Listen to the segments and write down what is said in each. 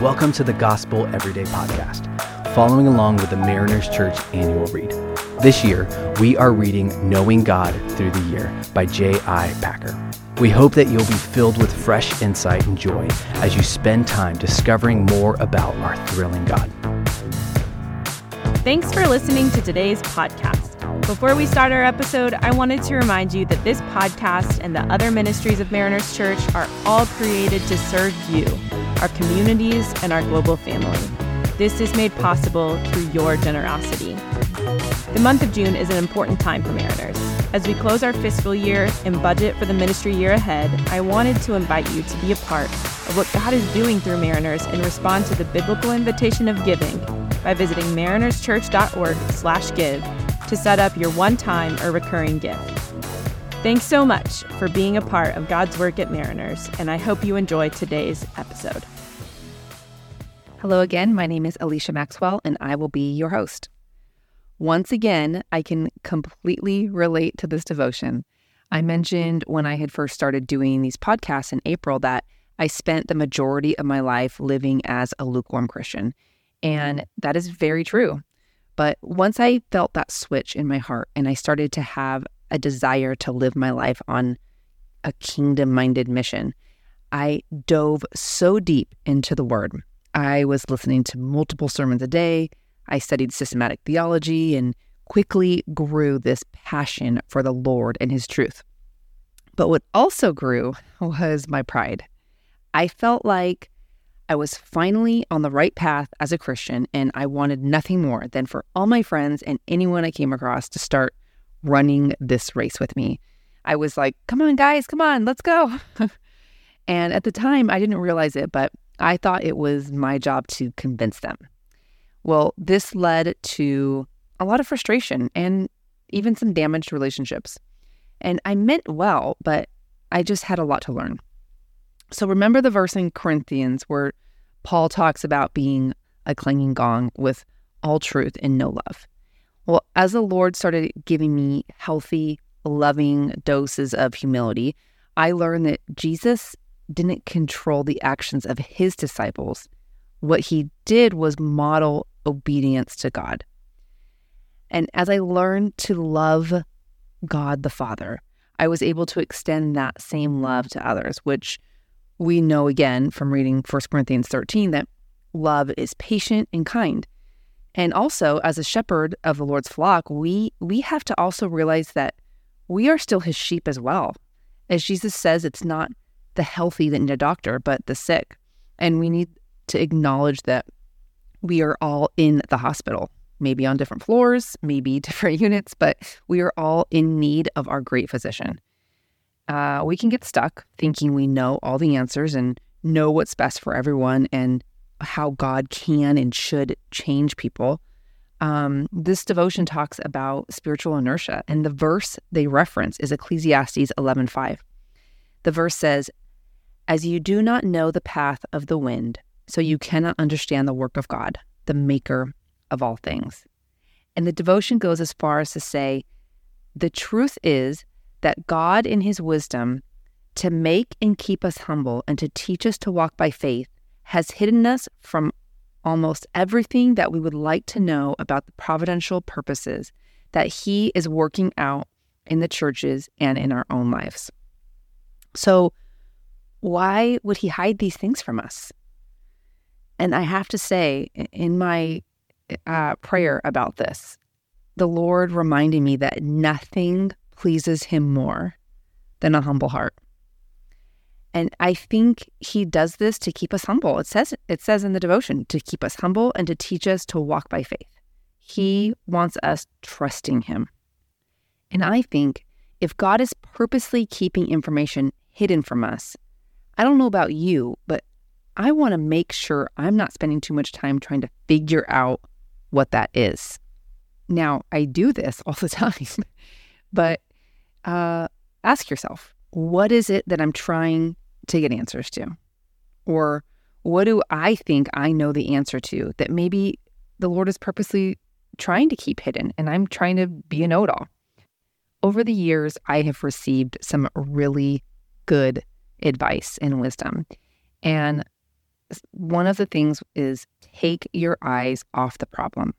Welcome to the Gospel Everyday Podcast, following along with the Mariners Church annual read. This year, we are reading Knowing God Through the Year by J.I. Packer. We hope that you'll be filled with fresh insight and joy as you spend time discovering more about our thrilling God. Thanks for listening to today's podcast. Before we start our episode, I wanted to remind you that this podcast and the other ministries of Mariners Church are all created to serve you, our communities, and our global family. This is made possible through your generosity. The month of June is an important time for Mariners. As we close our fiscal year and budget for the ministry year ahead, I wanted to invite you to be a part of what God is doing through Mariners and respond to the biblical invitation of giving by visiting marinerschurch.org/give to set up your one-time or recurring gift. Thanks so much for being a part of God's work at Mariners, and I hope you enjoy today's episode. Hello again. My name is Alicia Maxwell, and I will be your host. Once again, I can completely relate to this devotion. I mentioned when I had first started doing these podcasts in April that I spent the majority of my life living as a lukewarm Christian. And that is very true. But once I felt that switch in my heart and I started to have a desire to live my life on a kingdom minded mission, I dove so deep into the word. I was listening to multiple sermons a day. I studied systematic theology and quickly grew this passion for the Lord and his truth. But what also grew was my pride. I felt like I was finally on the right path as a Christian, and I wanted nothing more than for all my friends and anyone I came across to start running this race with me. I was like, come on, guys, come on, let's go. and at the time, I didn't realize it, but I thought it was my job to convince them. Well, this led to a lot of frustration and even some damaged relationships. And I meant well, but I just had a lot to learn. So remember the verse in Corinthians where Paul talks about being a clanging gong with all truth and no love. Well, as the Lord started giving me healthy, loving doses of humility, I learned that Jesus didn't control the actions of his disciples. What he did was model obedience to God. And as I learned to love God the Father, I was able to extend that same love to others, which we know again from reading 1 Corinthians 13 that love is patient and kind. And also as a shepherd of the Lord's flock, we we have to also realize that we are still his sheep as well. As Jesus says, it's not the healthy that need a doctor, but the sick. And we need to acknowledge that we are all in the hospital, maybe on different floors, maybe different units, but we are all in need of our great physician uh, we can get stuck thinking we know all the answers and know what's best for everyone and how God can and should change people. Um, this devotion talks about spiritual inertia, and the verse they reference is Ecclesiastes 11:5. The verse says, "As you do not know the path of the wind, so you cannot understand the work of God, the maker of all things." And the devotion goes as far as to say, the truth is that God, in his wisdom, to make and keep us humble and to teach us to walk by faith, has hidden us from almost everything that we would like to know about the providential purposes that he is working out in the churches and in our own lives. So, why would he hide these things from us? And I have to say, in my uh, prayer about this, the Lord reminded me that nothing pleases him more than a humble heart. And I think he does this to keep us humble. It says it says in the devotion to keep us humble and to teach us to walk by faith. He wants us trusting him. And I think if God is purposely keeping information hidden from us, I don't know about you, but I want to make sure I'm not spending too much time trying to figure out what that is. Now, I do this all the time, but uh, ask yourself what is it that I'm trying to get answers to? Or what do I think I know the answer to that maybe the Lord is purposely trying to keep hidden and I'm trying to be a know it all? Over the years, I have received some really good advice and wisdom. And one of the things is take your eyes off the problem,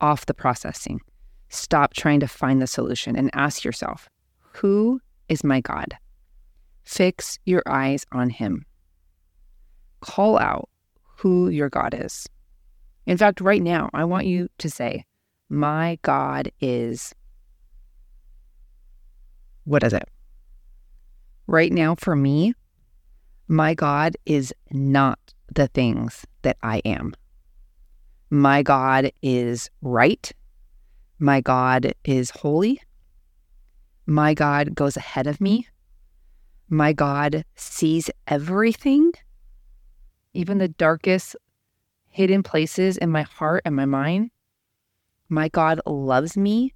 off the processing. Stop trying to find the solution and ask yourself, who is my God? Fix your eyes on him. Call out who your God is. In fact, right now, I want you to say, My God is. What is it? Right now, for me, my God is not the things that I am. My God is right. My God is holy. My God goes ahead of me. My God sees everything, even the darkest hidden places in my heart and my mind. My God loves me,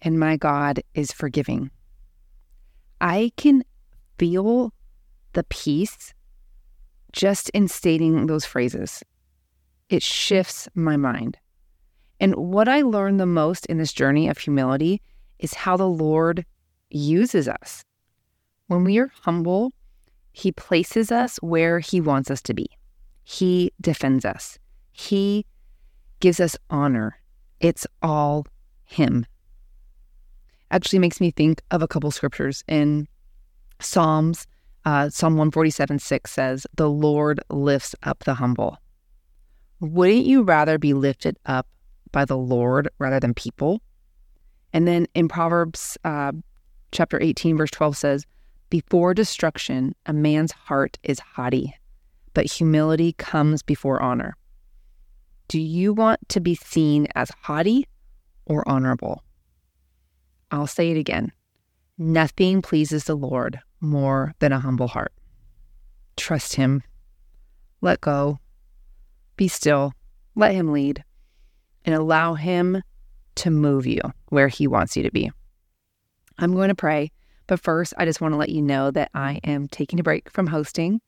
and my God is forgiving. I can feel the peace just in stating those phrases. It shifts my mind. And what I learned the most in this journey of humility is how the Lord uses us. When we are humble, He places us where He wants us to be. He defends us. He gives us honor. It's all Him. Actually makes me think of a couple scriptures in Psalms. Uh, Psalm 147 6 says, The Lord lifts up the humble. Wouldn't you rather be lifted up by the Lord rather than people? And then in Proverbs uh, chapter 18, verse 12 says, Before destruction, a man's heart is haughty, but humility comes before honor. Do you want to be seen as haughty or honorable? I'll say it again. Nothing pleases the Lord more than a humble heart. Trust Him. Let go. Be still. Let Him lead and allow Him to move you where He wants you to be. I'm going to pray, but first, I just want to let you know that I am taking a break from hosting.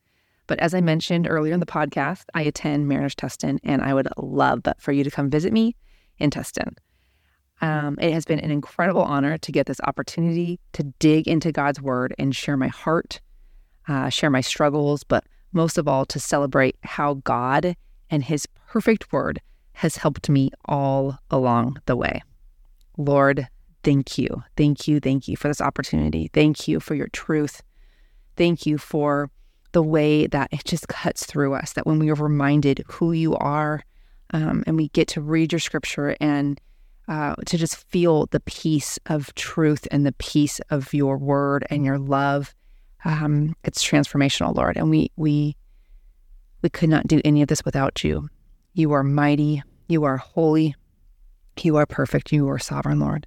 But as I mentioned earlier in the podcast, I attend Mariners Tustin, and I would love for you to come visit me in Tustin. Um, it has been an incredible honor to get this opportunity to dig into God's Word and share my heart, uh, share my struggles, but most of all, to celebrate how God and His perfect Word has helped me all along the way. Lord, thank you. Thank you. Thank you for this opportunity. Thank you for your truth. Thank you for the way that it just cuts through us, that when we are reminded who you are um, and we get to read your scripture and uh, to just feel the peace of truth and the peace of your word and your love, um, it's transformational, Lord. And we we we could not do any of this without you. You are mighty. You are holy. You are perfect. You are sovereign, Lord.